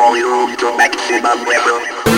volume to maximum level.